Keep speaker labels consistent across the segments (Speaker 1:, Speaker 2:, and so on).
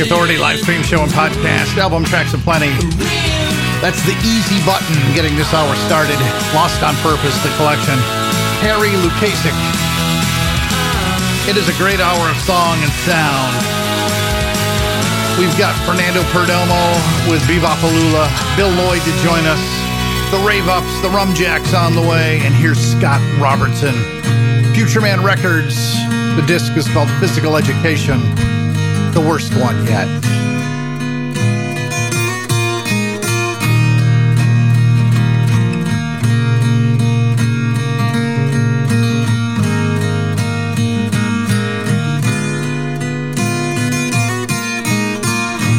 Speaker 1: Authority live stream show and podcast. Album tracks aplenty. That's the easy button getting this hour started. Lost on Purpose, the collection. Harry Lukasik. It is a great hour of song and sound. We've got Fernando Perdomo with Bebopalula, Bill Lloyd to join us, the Rave Ups, the Rum Jacks on the way, and here's Scott Robertson. Futureman Records. The disc is called Physical Education. The worst one yet.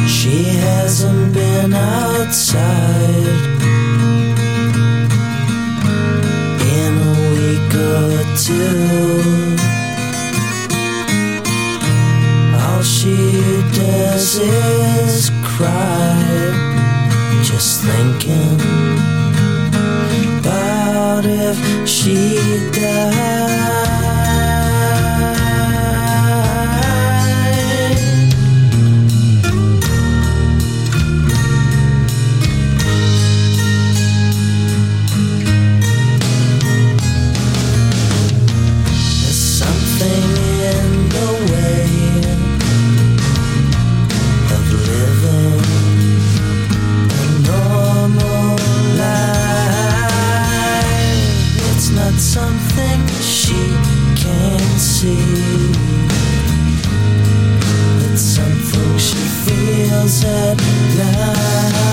Speaker 2: She hasn't been outside in a week or two. Is cry, just thinking about if she died. At night.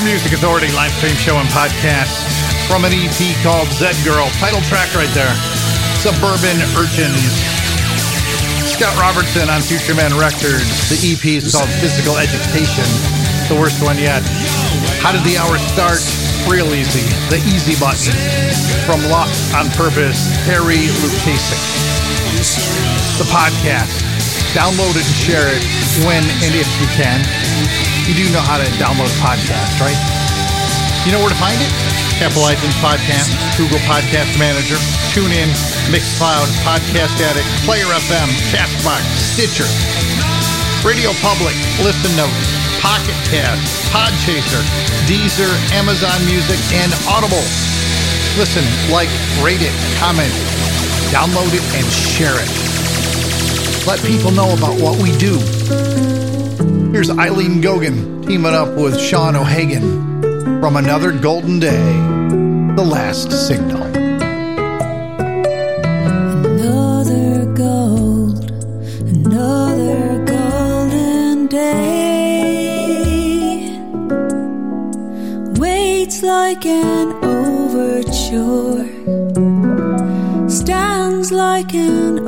Speaker 2: The
Speaker 1: Music Authority live stream show and podcast from an EP called Zed Girl. Title track right there Suburban Urchins. Scott Robertson on Futureman Records. The EP is called Physical Education. The worst one yet. How did the hour start? Real easy. The easy button. From Lost on Purpose, Harry Lukasik. The podcast. Download it and share it when and if you can. You do know how to download a podcast, right? You know where to find it? Apple iTunes Podcast, Google Podcast Manager, TuneIn, Mixcloud, Podcast Addict, Player FM, Castbox, Stitcher, Radio Public, Listen Notes, Pocket Cast, Podchaser, Deezer, Amazon Music, and Audible. Listen, like, rate it, comment, download it, and share it. Let people know about what we do. Here's Eileen Gogan teaming up with Sean O'Hagan from Another Golden Day, The Last Signal.
Speaker 3: Another gold, another golden day waits like an overture, stands like an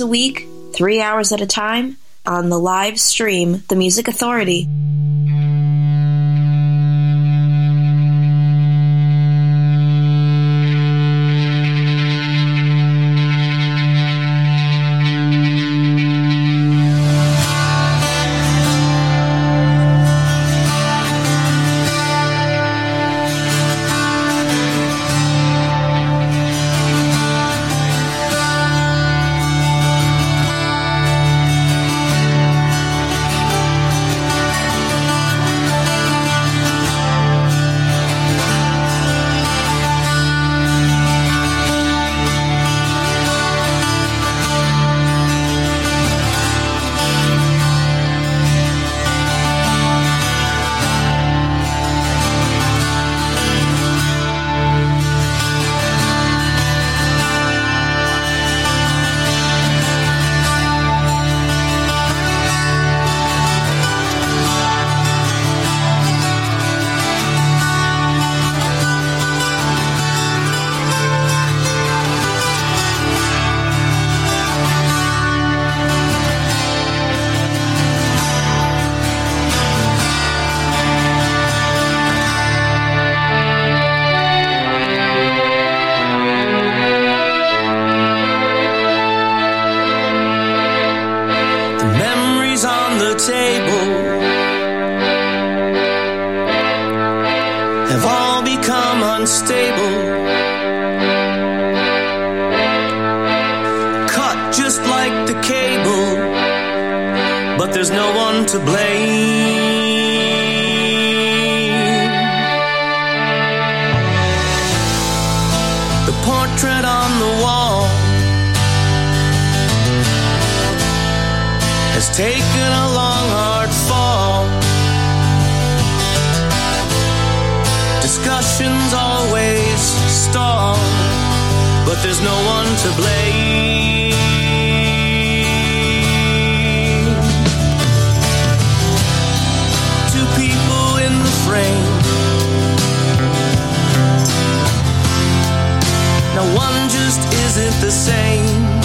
Speaker 3: a
Speaker 4: week, three hours at a time, on the live stream, The Music Authority. People in the frame. Now one just isn't the same.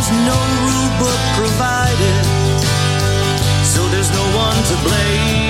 Speaker 4: There's no rule book provided. So there's no one to blame.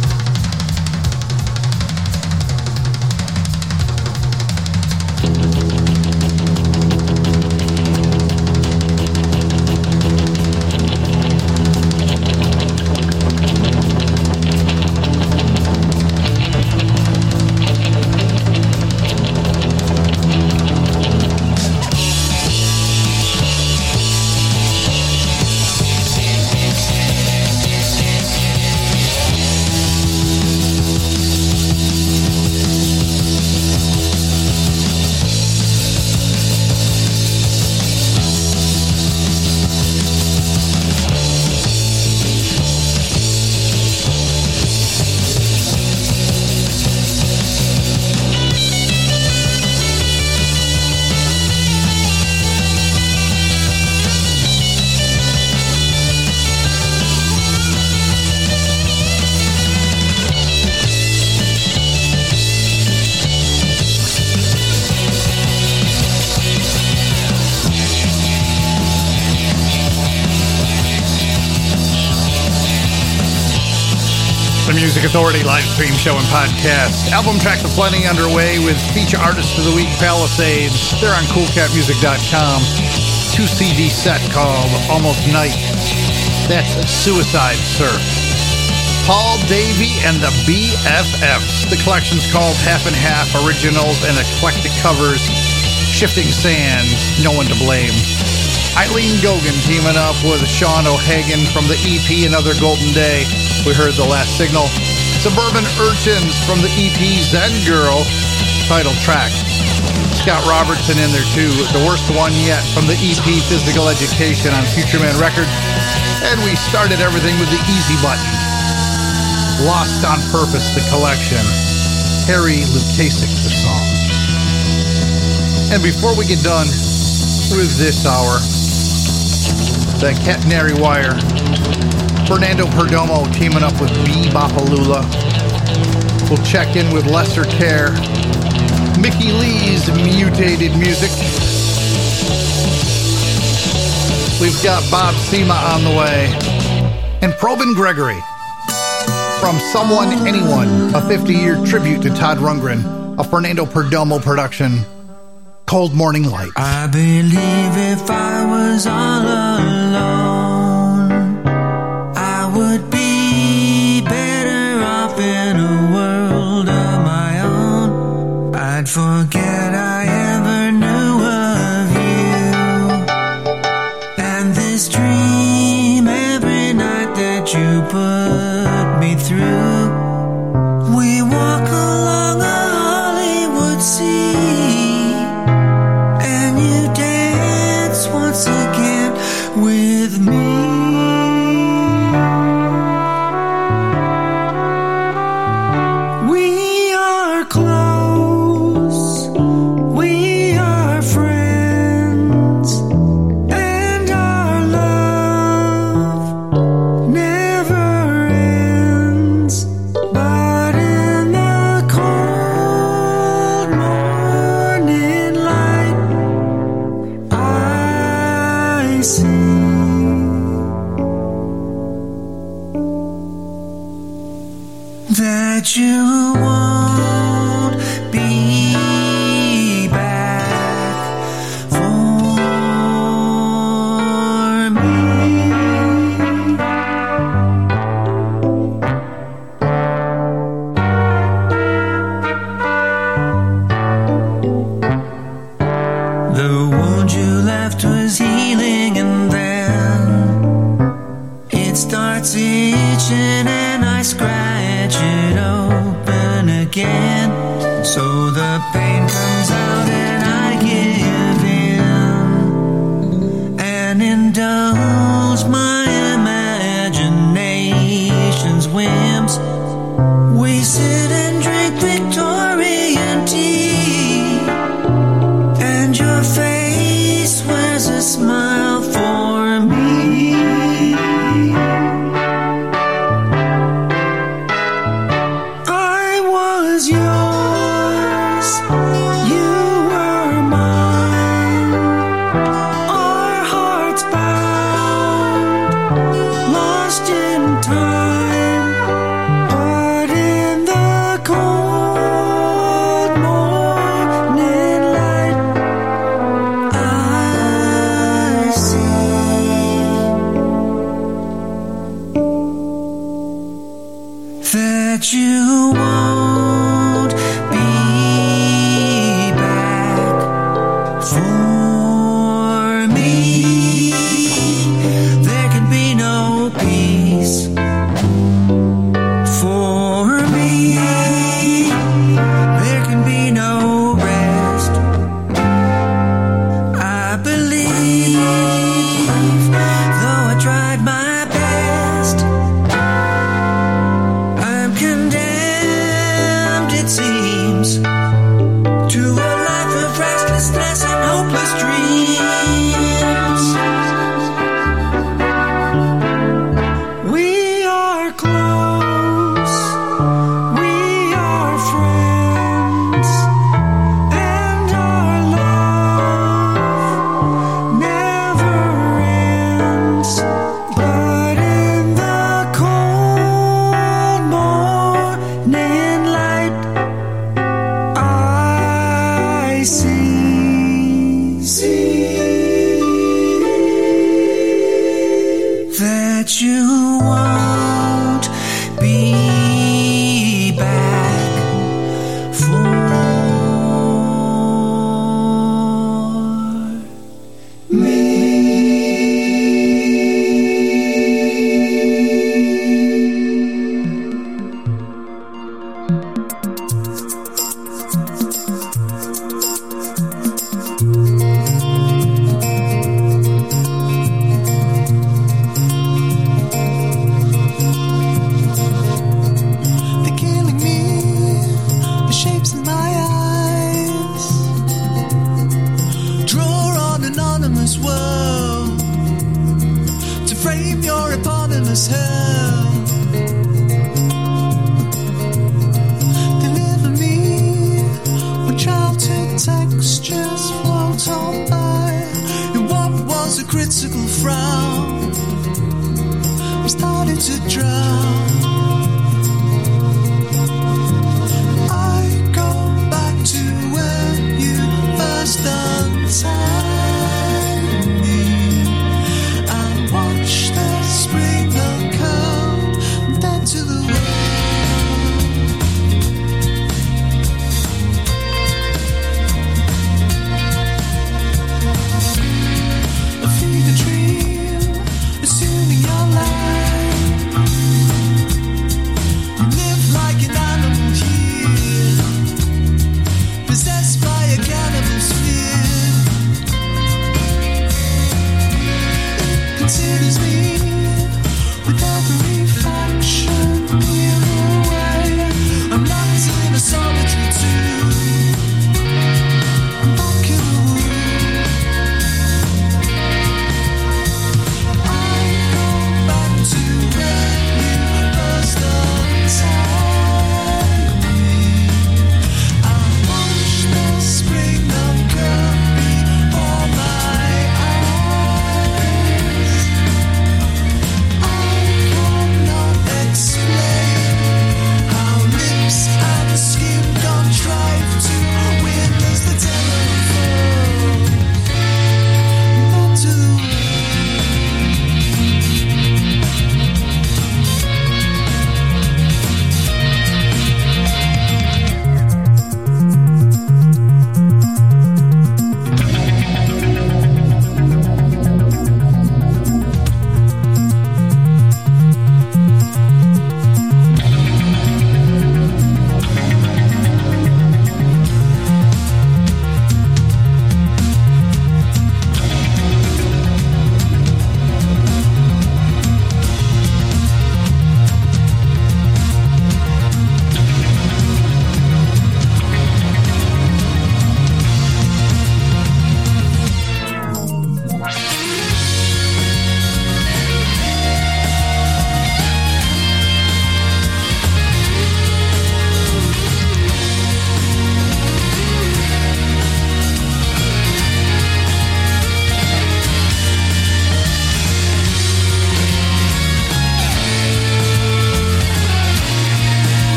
Speaker 1: The Music Authority live stream show and podcast. Album tracks plenty underway with feature artist of the week Palisades. They're on coolcatmusic.com. Two CD set called Almost Night. That's Suicide Surf. Paul Davie and the BFFs. The collection's called Half and Half Originals and Eclectic Covers. Shifting Sands, No One to Blame. Eileen Gogan teaming up with Sean O'Hagan from the EP Another Golden Day. We heard The Last Signal. Suburban Urchins from the EP Zed Girl, title track. Scott Robertson in there too. The worst one yet from the EP Physical Education on Futureman Records. And we started everything with the easy button. Lost on Purpose, the collection. Harry Lukasik, the song. And before we get done, with this hour. The Catenary Wire. Fernando Perdomo teaming up with Bebopalula. We'll check in with Lesser Care. Mickey Lee's Mutated Music. We've got Bob Sema on the way. And Probyn Gregory. From Someone Anyone, a 50 year tribute to Todd Rundgren, a Fernando Perdomo production cold morning light.
Speaker 3: I believe if I was all alone.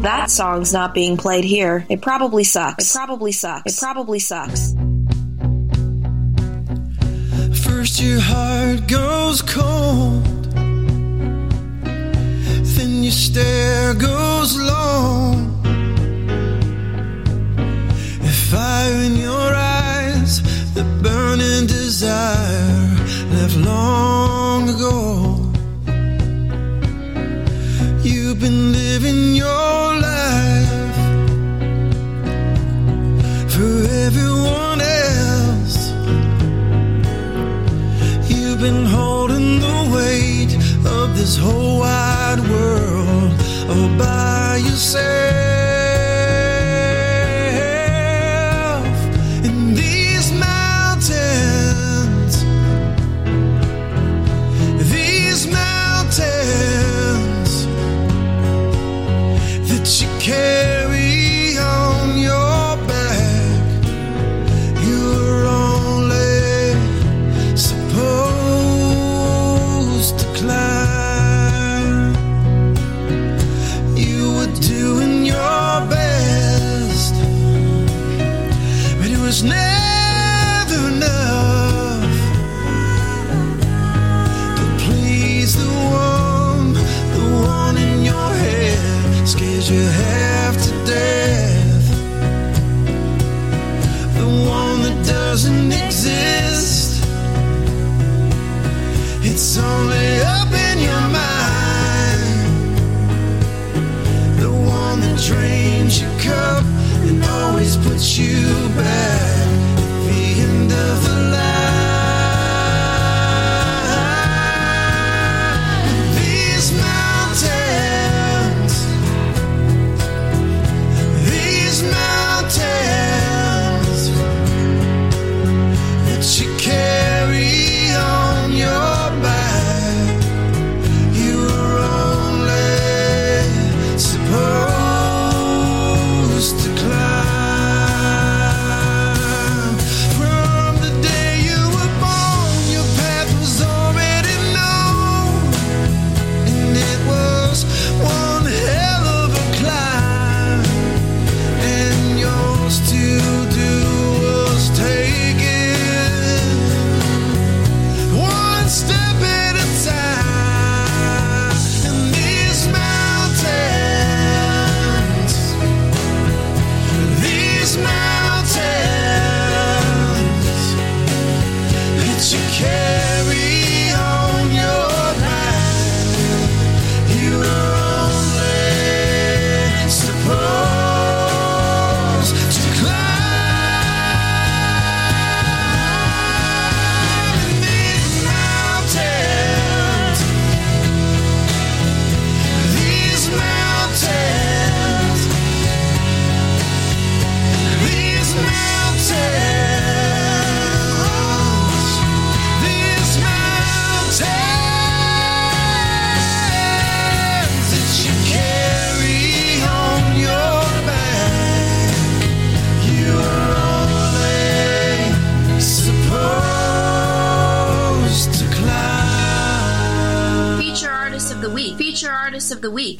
Speaker 3: That
Speaker 5: song's not being played here. It probably sucks. It probably sucks. It probably sucks.
Speaker 4: First your heart goes cold. Then your stare goes long. Fire in your eyes, the burning desire left long ago been living your life for everyone else. You've been holding the weight of this whole wide world all by yourself.
Speaker 3: scares you
Speaker 4: head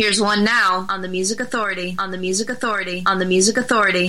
Speaker 4: Here's one now. On the Music Authority, on the Music Authority, on the Music Authority.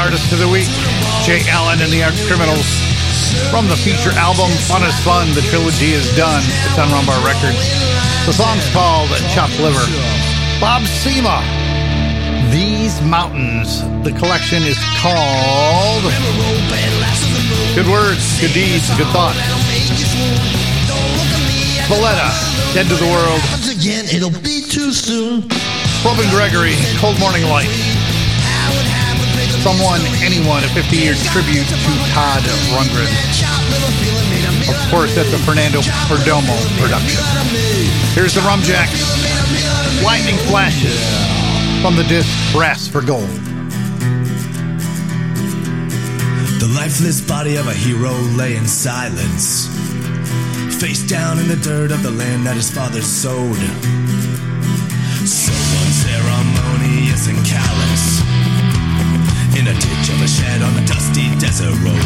Speaker 1: Artist of the Week, Jay Allen and the Arch Criminals. From the feature album Fun is Fun, the trilogy is done. It's on Rumbar Records. The song's called Chopped Liver. Bob Sema, These Mountains. The collection is called Good Words, Good Deeds, Good Thoughts. Valetta, Dead to the World.
Speaker 6: Once again, it'll be too soon.
Speaker 1: Probyn Gregory, Cold Morning Light. Someone, Anyone, a 50 year tribute to Todd Rundgren. Of course, that's a Fernando Perdomo production. Here's the Rumjacks. Lightning flashes from the disc Brass for Gold.
Speaker 7: The lifeless body of a hero lay in silence, face down in the dirt of the land that his father sowed. the road.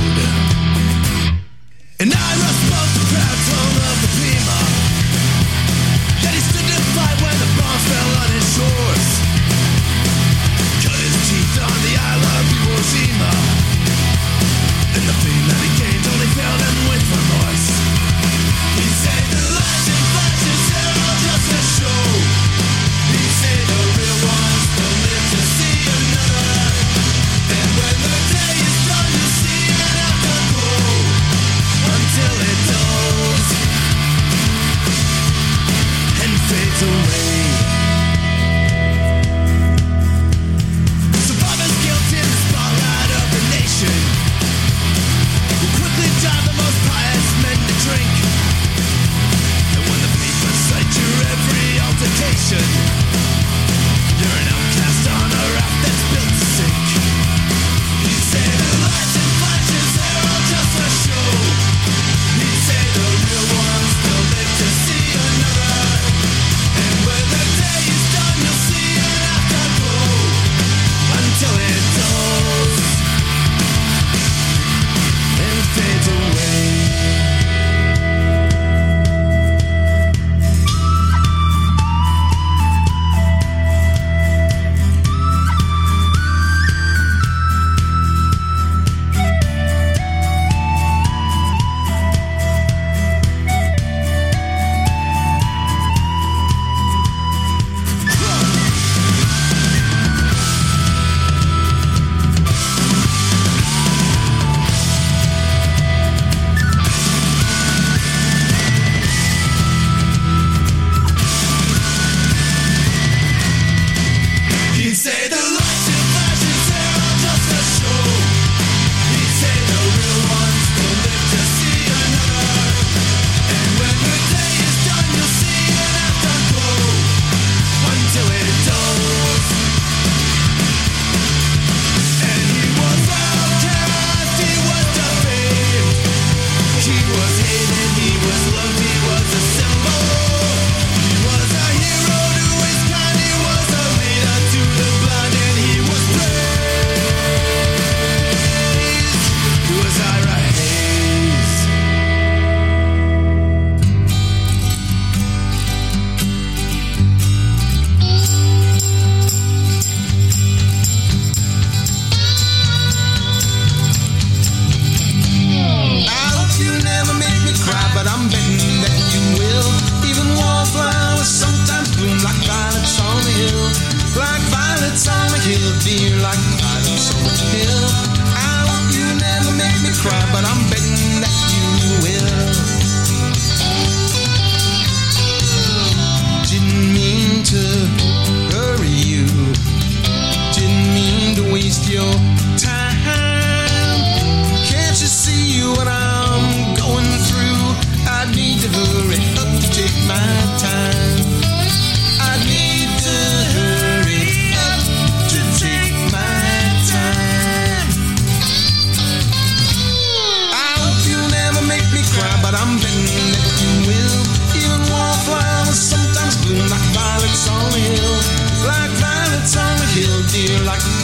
Speaker 7: feel like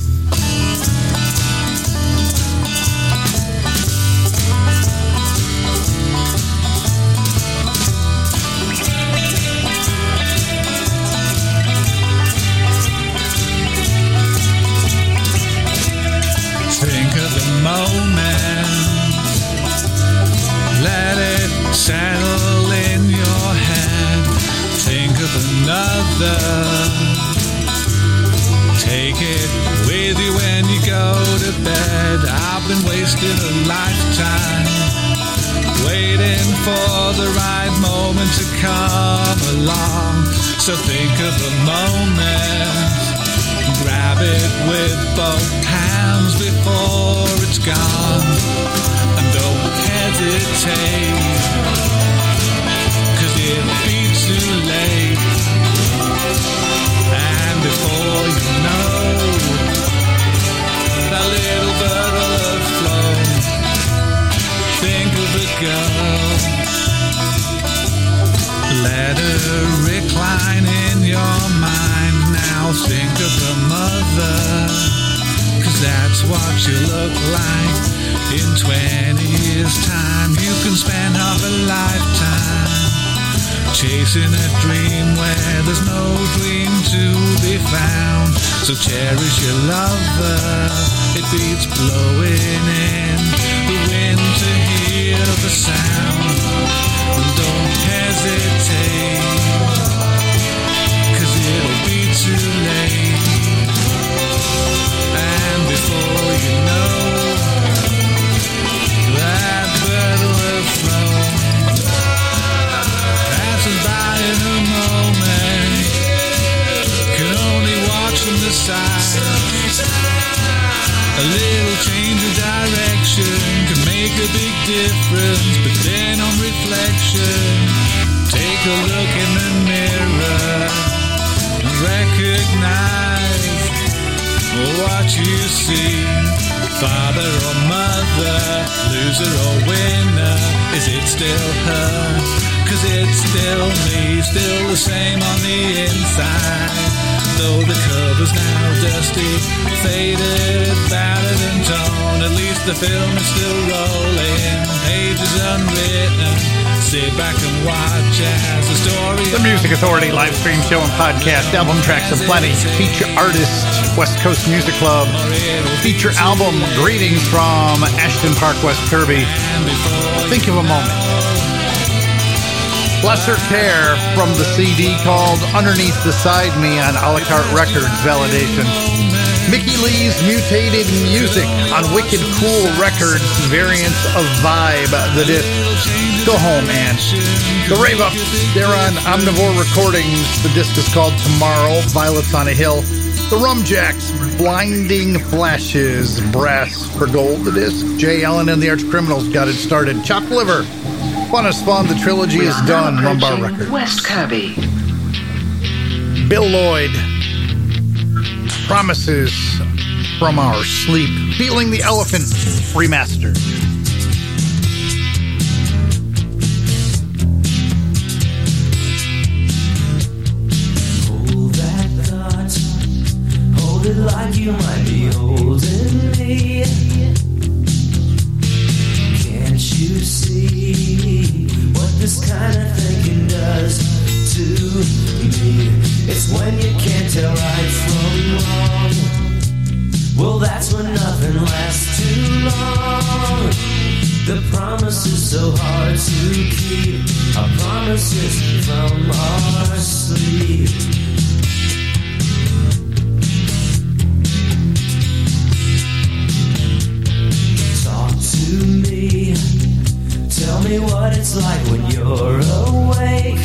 Speaker 8: So think of the moment. Grab it with both hands before it's gone. And don't hesitate. Recline in your mind now. Think of the mother. Cause that's what you look like in 20 years' time. You can spend half a lifetime chasing a dream where there's no dream to be found. So cherish your lover. It beats blowing in the wind to hear the sound. Don't hesitate, it'll be too late. And before you know, that flown. By in a moment, can only watch from the side. A little change of direction can make a big difference, but then on reflection, take a look in the mirror and recognize what you see. Father or mother, loser or winner, is it still her? Cause it's still me, still the same on the inside. Though the cover's now dusty, faded, battered and at least the film is still rolling. Pages unwritten, sit back and watch as the story.
Speaker 1: The Music Authority live stream show and podcast. Album tracks of plenty. Feature artist, West Coast Music Club. Feature album, Greetings from Ashton Park, West Kirby. Think of a moment. Lesser Care from the CD called Underneath Beside Me on a la carte records validation. Mickey Leigh's Mutated Music on Wicked Cool Records, variants of Vibe, the disc. Go home, man. The Rave Up, they're on Omnivore Recordings. The disc is called Tomorrow, Violets on a Hill. The Rumjacks, Blinding Flashes, Brass for Gold, the disc. Jay Allen and the Arch Criminals got it started. Chopped Liver, Fun as Fun, the trilogy is done. Rumbar Records.
Speaker 9: West Kirby.
Speaker 1: Bill Lloyd. Promises from Our Sleep. Feeling the Elephant remastered.
Speaker 7: Hold that thought. Hold it like you might The promise is so hard to keep. Our promises from our sleep. Talk to me. Tell me what it's like when you're awake.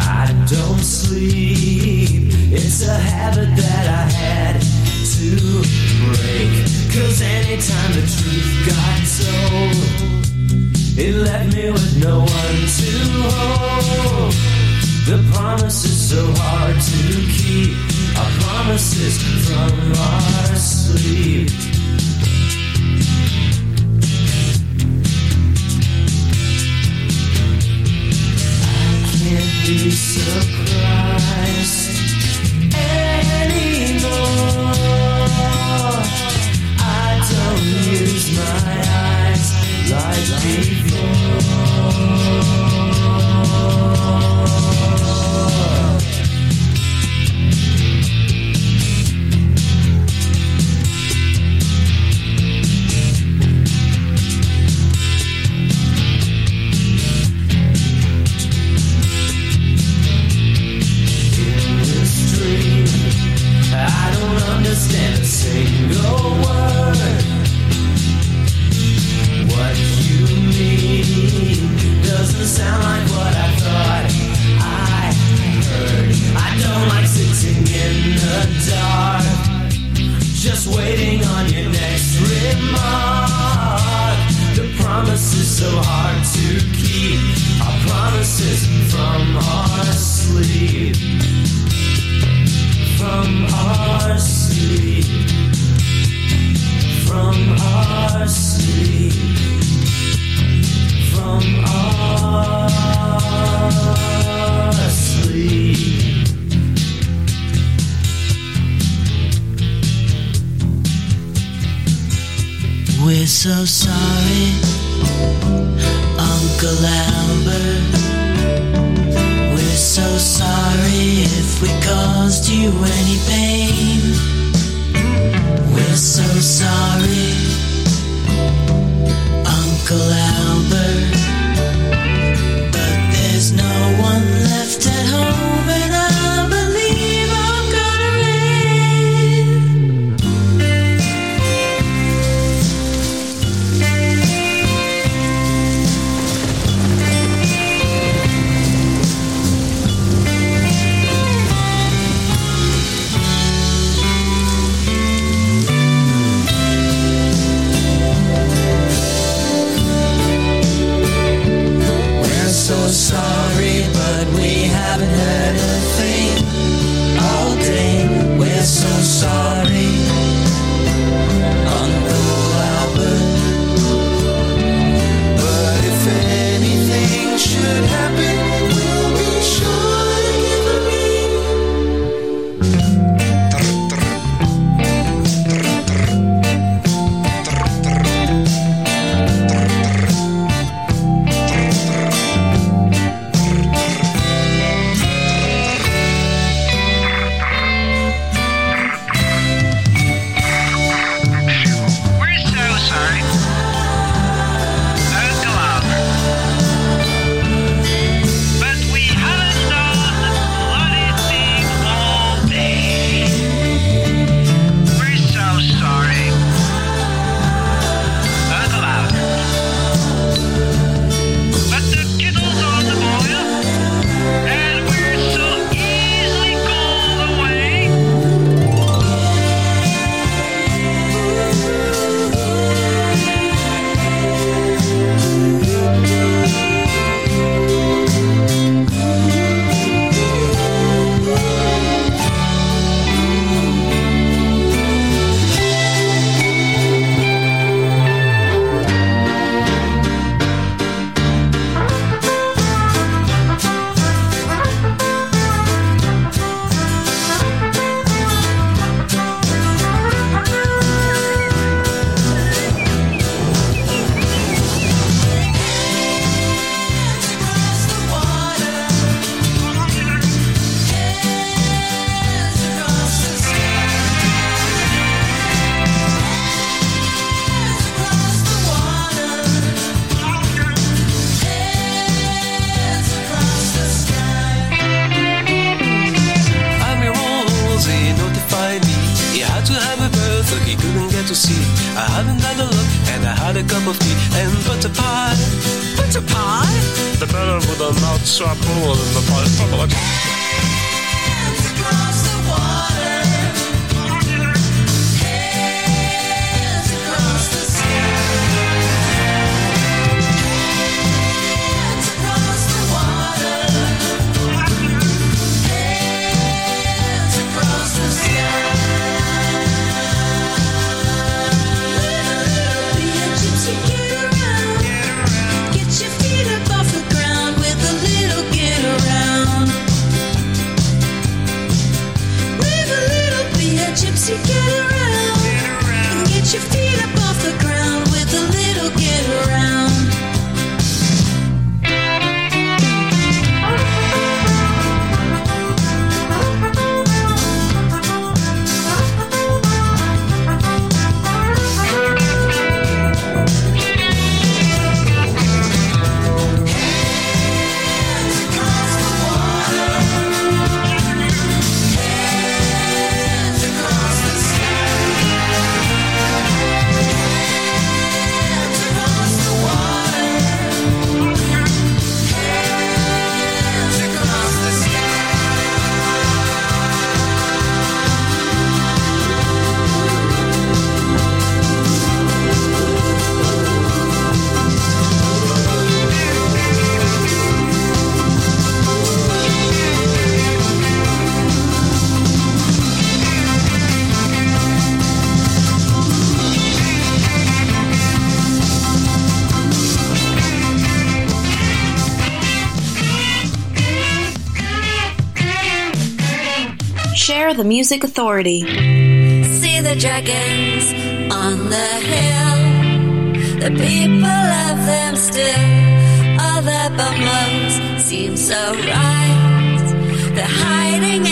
Speaker 7: I don't sleep. It's a habit that I had to break. Cause anytime the truth got told, it left me with no one to hold. The promise is so hard to keep. Our promises from our sleep. I can't be surprised the
Speaker 5: Music Authority.
Speaker 10: See the dragons on the hill, the people love them still. All the bumbles seem so right, they're hiding